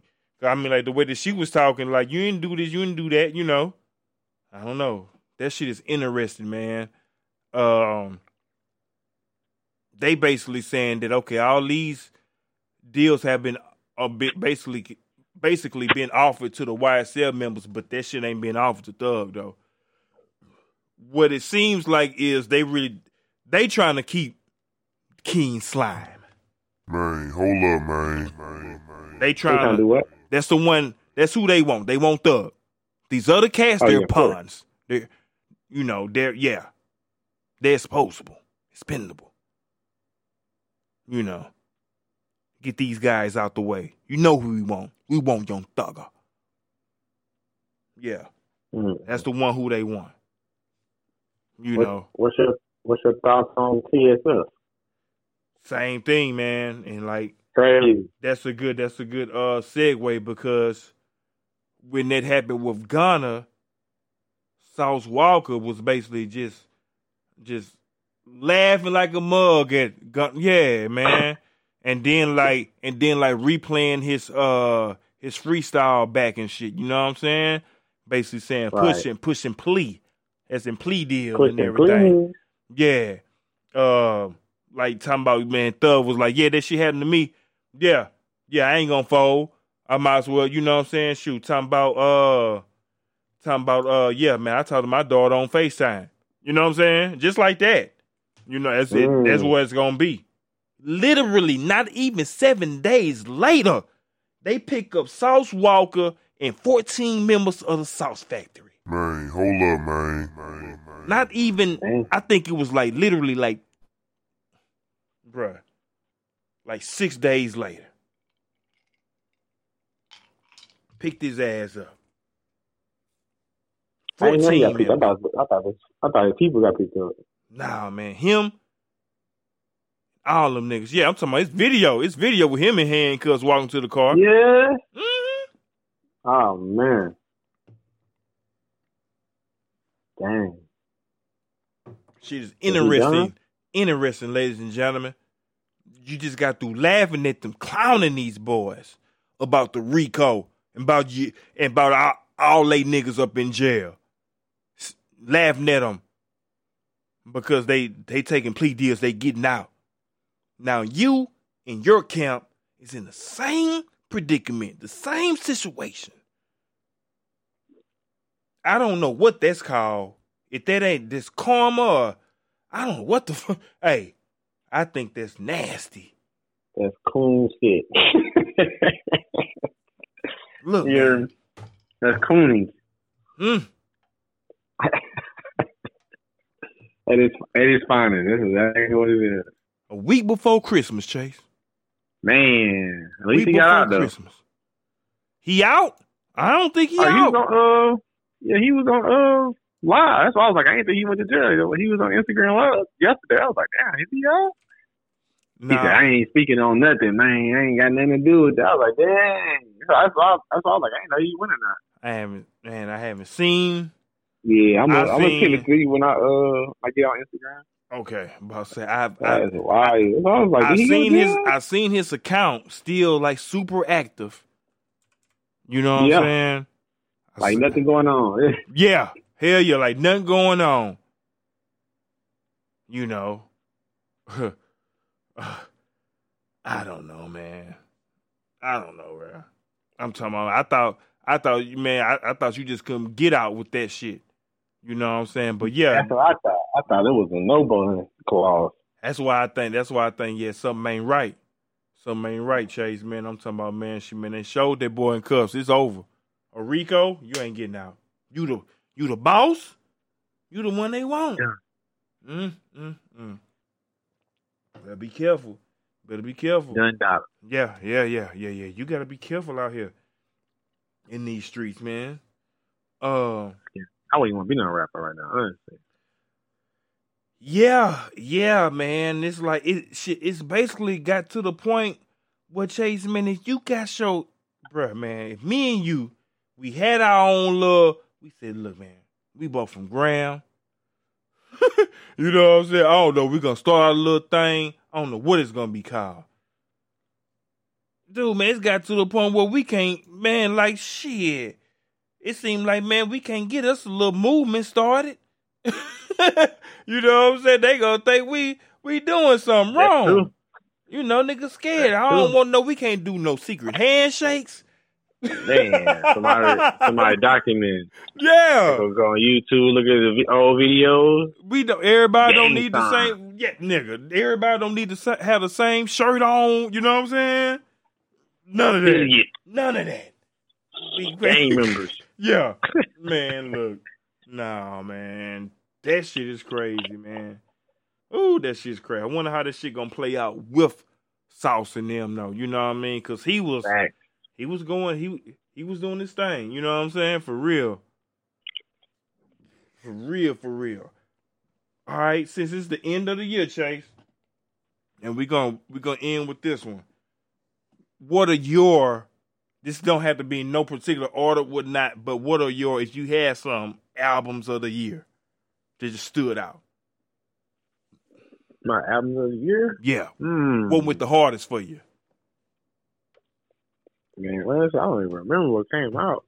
I mean, like the way that she was talking, like you didn't do this, you didn't do that. You know? I don't know. That shit is interesting, man. Um, they basically saying that okay, all these deals have been a bit basically basically been offered to the YSL members, but that shit ain't been offered to Thug though. What it seems like is they really they trying to keep King Slime. Man, hold up, man. man, man. They They trying trying to to do what? that's the one. That's who they want. They want Thug. These other cats, Oh, they're yeah, pawns. They're, you know, they're yeah, they're disposable, expendable. You know, get these guys out the way. You know who we want. We want Young Thugger. Yeah, Mm. that's the one who they want. You What- know, What's your What's your thoughts on TSF? same thing, man. And like Crazy. that's a good that's a good uh segue because when that happened with Gunna, Sauce Walka was basically just just laughing like a mug at Gun- yeah, man. And then like and then like replaying his uh his freestyle back and shit, you know what I'm saying? Basically saying Right. pushing pushing plea. As in plea deal and everything. Yeah. Uh, like talking about man, Thug was like, yeah, that shit happened to me. Yeah, yeah, I ain't gonna fold. I might as well, you know what I'm saying? Shoot, talking about uh talking about uh yeah, man, I talked to my daughter on FaceTime. You know what I'm saying? Just like that. You know, that's it. Mm. That's what it's gonna be. Literally, not even seven days later, they pick up Sauce Walka and 14 members of the Sauce Factory. Man, hold up, man. man, man. Not even Dang. I think it was like literally like bruh. Like six days later. Picked his ass up. I didn't know he got Fourteen picked. I thought I thought I thought people got picked up. Nah, man. Him, all them niggas. Yeah, I'm talking about it's video. It's video with him in handcuffs walking to the car. Yeah. Mhm. Oh man. Dang. Shit is interesting. Interesting, ladies and gentlemen. You just got through laughing at them, clowning these boys about the RICO and about you and about all, all they niggas up in jail. S- Laughing at them because they they taking plea deals, they getting out. Now you in your camp is in the same predicament, the same situation. I don't know what that's called. If that ain't this karma, or, I don't know what the fuck. Hey, I think that's nasty. That's coon shit. Look, You're man. that's cooning. Mm, It is it is finding. This is exactly what it is. a week before Christmas, Chase. Man. At least week he got out though. Christmas. He out? I don't think he he out. was on uh yeah, he was on uh live. That's why I was like, I ain't think he went to jail. He was on Instagram live yesterday. I was like, damn, is he out? He said, I ain't speaking on nothing, man. I ain't got nothing to do with that. I was like, dang. That's why, that's why I was like, I ain't know you went or not. I haven't. Man, I haven't seen. Yeah, I'm I gonna I'm seen- to you when I uh I get on Instagram. Okay, I'm about to say I've I, wild. I was like, I did he go seen his? I seen his account still like super active. You know what Yeah. I'm saying? Like nothing going on. Yeah, hell yeah, like nothing going on. You know, I don't know, man. I don't know, bro. I'm talking about. I thought, I thought, man, I, I thought you just couldn't get out with that shit. You know what I'm saying? But yeah, That's what I thought. I thought it was a no bone clause. that's why I think. That's why I think. Yeah, something ain't right. Something ain't right, Chase. Man, I'm talking about. Man, she man, they showed that boy in cuffs. It's over. RICO, you ain't getting out. You the you the boss. You the one they want. Yeah. Mm, mm, mm. Better be careful. Better be careful. Done dollar. Yeah, yeah, yeah, yeah, yeah. You gotta be careful out here in these streets, man. Uh, I wouldn't want to be no rapper right now. Honestly. yeah, yeah, man. It's like it. Shit, it's basically got to the point where Chase, man, if you got your, bruh, man, if me and you, we had our own love. We said, look, man, we both from Graham. you know what I'm saying? I don't know. we gonna start a little thing. I don't know what it's gonna be called. Dude, man, it's got to the point where we can't, man, like shit. It seemed like, man, we can't get us a little movement started. you know what I'm saying? They gonna think we we doing something wrong. You know, niggas scared. I don't want no. We can't do no secret handshakes. Man, somebody somebody document. Yeah, Go on YouTube, look at the old videos. we don't. Everybody don't Gang need the same. Yeah, nigga. Everybody don't need to have the same shirt on. You know what I'm saying? None of that. Idiot None of that. We- gang members. Yeah, man. Look, nah, man. That shit is crazy, man. Ooh, that shit's crazy. I wonder how this shit gonna play out with Sauce and them, though. You know what I mean? Because he was Fact. He was going he he was doing his thing. You know what I'm saying? For real, for real, for real. All right, since it's the end of the year, Chase, and we're gonna we're gonna end with this one. What are your this don't have to be in no particular order, would not, but what are your if you had some albums of the year that just stood out? My album of the year. Yeah. Hmm. What went the hardest for you? Man, I don't even remember what came out.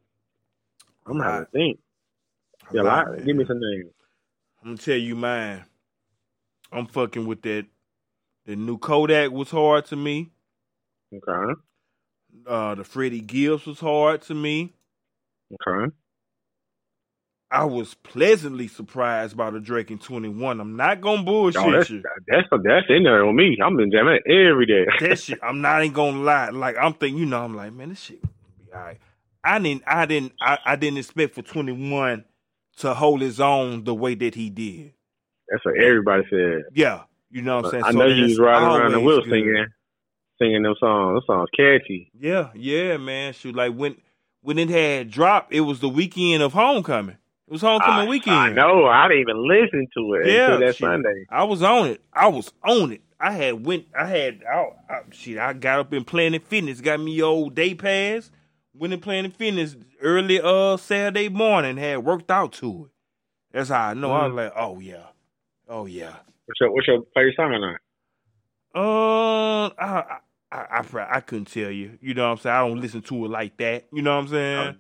I'm gonna have to think. Yeah, give me some names. I'm gonna tell you mine. I'm fucking with that. The new Kodak was hard to me. Okay. Uh, the Freddie Gibbs was hard to me. Okay. I was pleasantly surprised by the Drake in 21. I'm not gonna bullshit Oh, that's, you. that's that's in there on me. I'm in jamming every day. That shit, I'm not even gonna lie. Like I'm thinking, you know, I'm like, man, this shit be all right. I didn't, I didn't, I, I didn't expect for 21 to hold his own the way that he did. That's what everybody said. Yeah, you know what I'm saying. I So know you was riding around the wheel good. singing, singing them songs. Those songs catchy. Yeah, yeah, man. Shoot, like when when it had dropped, it was the weekend of homecoming. It was homecoming I, weekend. I know. I didn't even listen to it Yeah, until that shit. Sunday. I was on it. I was on it. I had went. I had. I, I, shit. I got up in Planet Fitness. Got me old day pass. Went in Planet Fitness early uh Saturday morning. Had worked out to it. That's how I know. I Mm-hmm. was like, oh yeah, oh yeah. What's your What's your favorite song on Um, I, I, I, I, I couldn't tell you. You know what I'm saying? I don't listen to it like that. You know what I'm saying?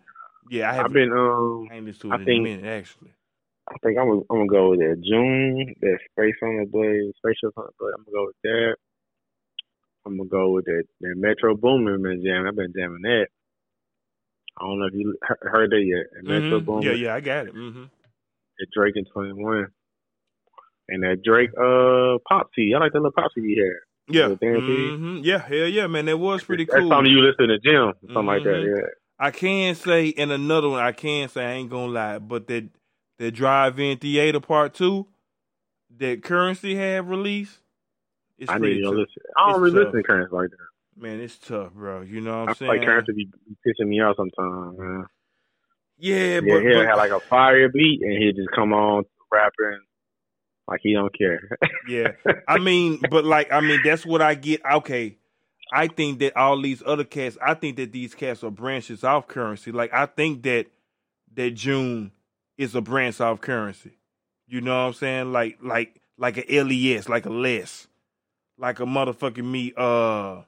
Yeah, I I've been um. I listened to I in think- minute actually. I think I'm gonna, I'm gonna go with that June, that Space on the Blade, Spaceship on the Blade. I'm gonna go with that. I'm gonna go with that, that Metro Boomin been jamming. I've been jamming that. I don't know if you he- heard that yet. Metro Mhm. Boomin, Yeah, yeah, I got it. Mm-hmm. that Drake in 21, and that Drake uh Popsy. I like that little Popsy he had. Yeah, Little dance piece. hmm yeah, hell yeah, man. That was pretty That's cool. something you listen to gym, something like that. Mhm. Yeah. I can say in another one, I can say I ain't gonna lie, but that that drive-in theater part two that Curren$y had released, it's I need to listen. I don't really listen to Currents like that. Man, it's tough, bro. You know what I'm I saying? feel like Currents be pissing me off sometimes, man. yeah, Yeah, but, he'll but have like a fire beat and he'll just come on rapping like he don't care. yeah. I mean, but like, I mean, that's what I get. Okay, I think that all these other cats, I think that these cats are branches off Curren$y. Like, I think that that June is a branch off Curren$y. You know what I'm saying? Like like like a LES, like a less, like a motherfucking me. Uh,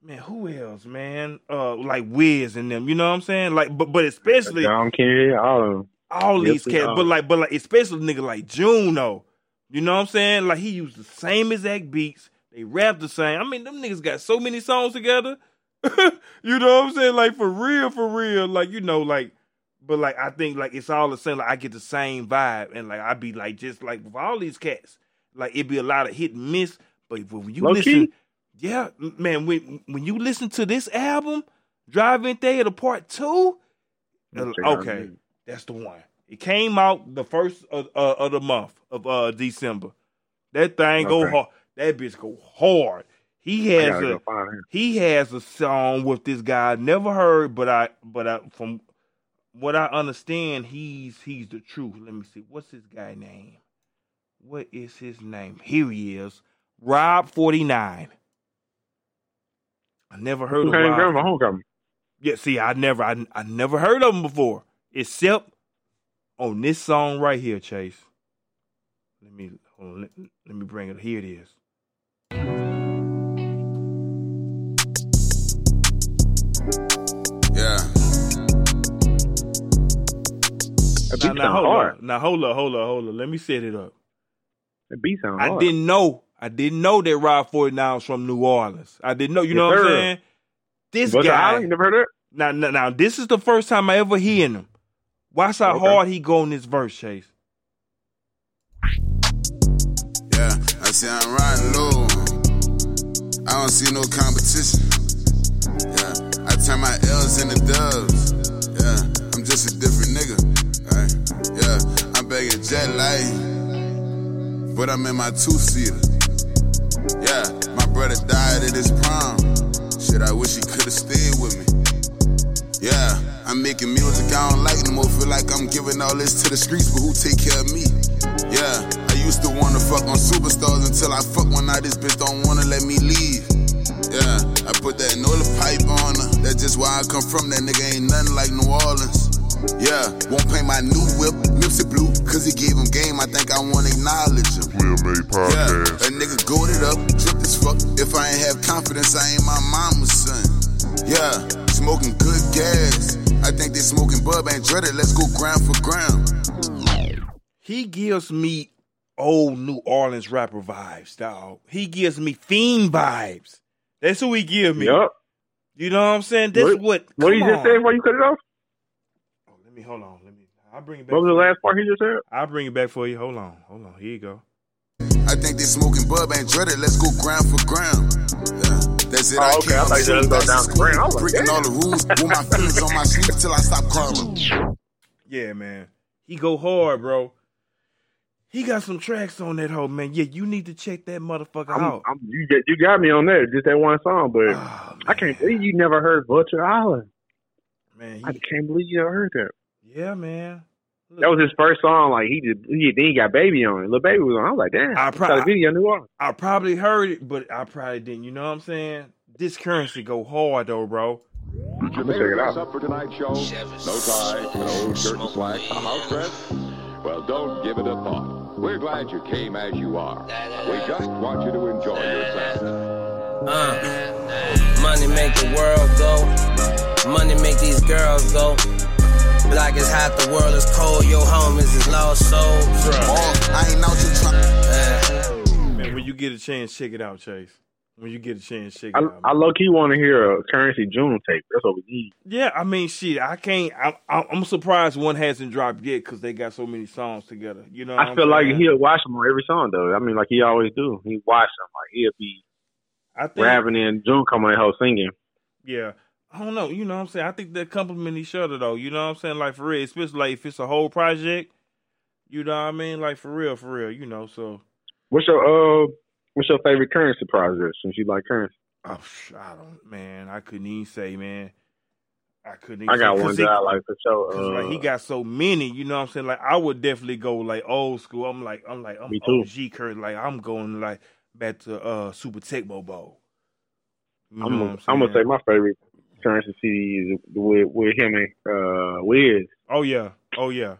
man, who else, man? Uh, like Wiz and them. You know what I'm saying? Like, but but especially John Kennedy, all of them. all Yes, these cats, but like, but like, especially nigga like Juno. You know what I'm saying? Like he used the same exact beats. They rap the same. I mean, them niggas got so many songs together. you know what I'm saying? Like for real, for real. Like you know, like, but like I think like it's all the same. Like I get the same vibe, and like I be like just like with all these cats, like it be a lot of hit and miss. But when you Low listen, key? yeah, man, when when you listen to this album, Driving Theater Part Two, uh, okay, that's the one. It came out the first of, uh, of the month of uh, December. That thing go hard. That bitch go hard. He has a go find him. he has a song with this guy I never heard, but I but I from what I understand, he's he's the truth. Let me see. What's this guy name? What is his name? Here he is. Rob forty nine. I never heard Who of Rob. homecoming? Yeah, see, I never, I, I never heard of him before, except on this song right here, Chase. Let me, hold on, let, let me bring it. Here it is. Yeah. That Now, beat now sound hold hard. up, now hold up, hold up, hold up. Let me set it up. That beat sound I hard. didn't know, I didn't know that Rob Forty Nine was from New Orleans. I didn't know. You Yes, know what I'm saying? This Buzzer guy. Island, you never heard of that? Now, now, now, this is the first time I ever hearing him. Watch how Okay. hard he go in this verse, Chase. Yeah, I say I'm riding low. I don't see no competition. Yeah, I turn my L's into dubs. Yeah, I'm just a different nigga. Right? Yeah, I'm begging jet light, but I'm in my two seater. Yeah, my brother died at his prom. Shit, I wish he could've stayed with me. Yeah, I'm making music I don't like no more. Feel like I'm giving all this to the streets, but who take care of me? Yeah, I used to wanna fuck on superstars until I fuck one night. This bitch don't wanna let me leave. Yeah, I put that Nola pipe on her. That's just where I come from. That nigga ain't nothing like New Orleans. Yeah, won't paint my new whip, Nipsey Blue, cause he gave him game. I think I wanna acknowledge him. Player Made Yeah, Podcast. a nigga goaded up, tripped as fuck. If I ain't have confidence, I ain't my mama's son. Yeah, smoking good gas. I think they smoking bub ain't dreaded. Let's go ground for ground. He gives me old New Orleans rapper vibes, dog. He gives me fiend vibes. That's who he give me. Yep. You know what I'm saying? That's What- what. What you just on. said before you cut it off? Oh, let me hold on. Let me. I'll bring it back. What was the last part he just said? I'll bring it back for you. Hold on. Hold on. Here you go. I think they smoking bub ain't dreaded. Let's go ground for ground. Yeah, that's it. Oh, I okay. can't I thought you send just go back to down the school, ground. I was like, breaking all the rules with my feelings on my sleeve till I stop crying. Yeah, man. He go hard, bro. He got some tracks on that hoe, man. Yeah, you need to check that motherfucker I'm, out. I'm, you, get, you got me on that, just that one song, but Oh, I can't believe you never heard Vulture Island. Man, I can't believe you never heard that. yeah, man. That was his first song. Like he did, he then he got baby on it. Lil Baby was on. I was like, damn. I I pro- got a video New Orleans. I probably heard it, but I probably didn't. You know what I'm saying? This currency go hard though, bro. Let me check it out. up for tonight's show? No tie, no shirt and slacks, a house dress? Well, don't give it a thought. We're glad you came as you are. We just want you to enjoy yourself. Uh, money make the world go. Money make these girls go. Black is hot, the world is cold. Your homies is lost souls. Oh, I ain't out here trying. Uh, Man, when you get a chance, check it out, Chase. When you get a chance, check I, out. I low key want to hear a Curren$y June tape. That's what we need. yeah, I mean, shit, I can't. I, I, I'm surprised one hasn't dropped yet because they got so many songs together. You know, I I'm feel like saying? he'll watch them on every song though. I mean, like he always do. He watch them. Like he'll be I think, rapping and June coming in whole singing. Yeah. I don't know. You know what I'm saying? I think they complement each other though. You know what I'm saying? Like for real, especially like if it's a whole project. You know what I mean? Like for real, for real. You know. So What's your uh? What's your favorite Curren$y project? Since you like Curren$y, oh, I don't. Man, I couldn't even say, man. I couldn't. Even I got say, one that I like for sure. Uh, like he got so many, you know what I'm saying? Like I would definitely go like old school. I'm like I'm like I'm Me too. OG Kurt. Like I'm going like back to uh Super Tecmo Bowl. You I'm gonna, I'm gonna say my favorite Curren$y CD is with with him and uh Wiz. Oh yeah, oh yeah.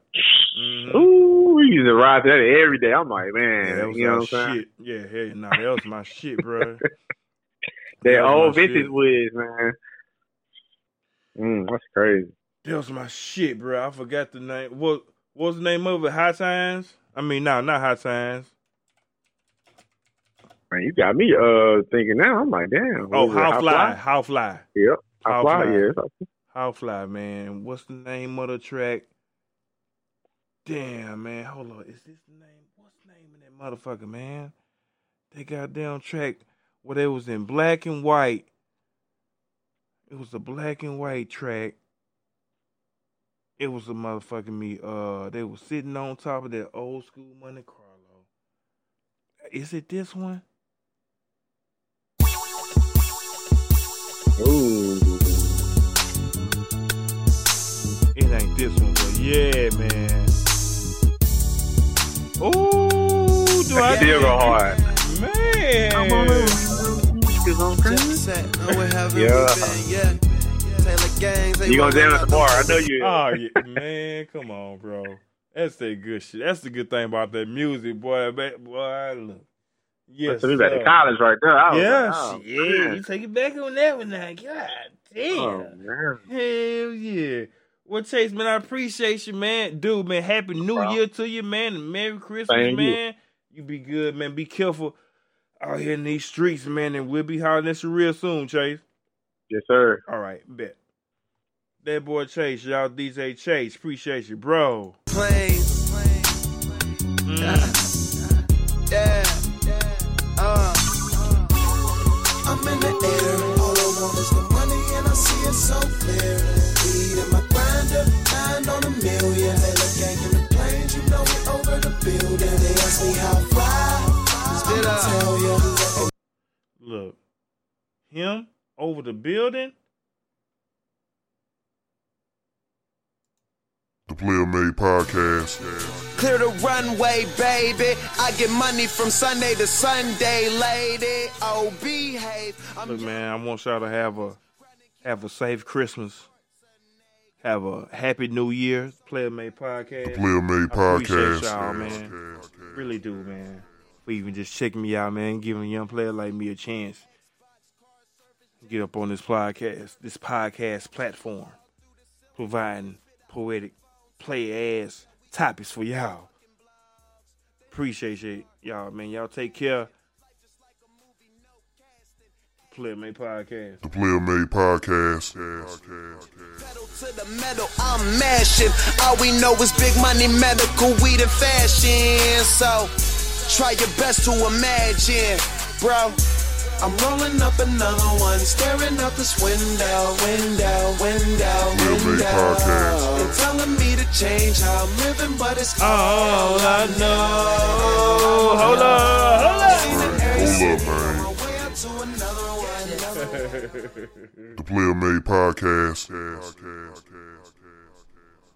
Mhm. Ooh, we used to ride to that every day. I'm like, man, Yeah, that was you know what I'm saying? shit. Yeah, hey, nah, that was my shit, bro. That was old vintage shit. man. Mm, that's crazy. That was my shit, bro. I forgot the name. What was the name of it? High Times? I mean, no, not High Times. Man, you got me uh thinking now. I'm like, damn. Oh, it, How Fly. How Fly. Yep. How How fly, Fly. yeah. How Fly, man. What's the name of the track? Damn, man. Hold on. Is this the name? What's the name of that motherfucker, man? They goddamn track where they was in black and white. It was a black and white track. It was a motherfucking me. Uh, they was sitting on top of that old school Monte Carlo. Is it this one? Ooh. It ain't this one, but yeah, man. Ooh, do I Still go hard. Man. Jet set, know where have Yeah. yeah. Gangs, You gonna dance at the bar? I know you. Oh yeah, man, come on, bro. That's that good shit. That's the good thing about that music, boy. Ba- Boy, look. Yes, so we back to college right there. I oh, Yeah, like, oh, shit. man. You take it back on that one now. God oh, damn. Oh, man. Hell yeah. Well, Chase, man, I appreciate you, man. Dude, man, happy new Bro. year to you, man. And Merry Christmas, Thank man. You be good, man. Be careful out here in these streets, man. And we'll be hollering at you real soon, Chase. Yes, sir. All right, bet. That boy Chase, y'all DJ Chase. Appreciate you, bro. planes. Mm. The building. The Player Made Podcast. Clear the runway, baby. I get money from Sunday to Sunday, lady. Oh, behave. I'm Look, man, I want y'all to have a have a safe Christmas. Have a happy New Year. Player Made Podcast. The Player Made I appreciate Podcast. y'all, man. Really do, man. For even just checking me out, man. Giving a young player like me a chance. To Get up on this podcast, this podcast platform. Providing poetic play ass topics for y'all. Appreciate you, y'all, man. Y'all take care. Player Made Podcast. The Player Made Podcast. Pedal to the metal, I'm mashing. All we know is big money, medical, weed, and fashion. So try your best to imagine, bro. I'm rolling up another one, staring out this window, window, window, window. Podcast. And telling me to change how I'm living, but it's All I know. Hold up, hold up. Hold up, man. My way up to another one. The Player Made Podcast.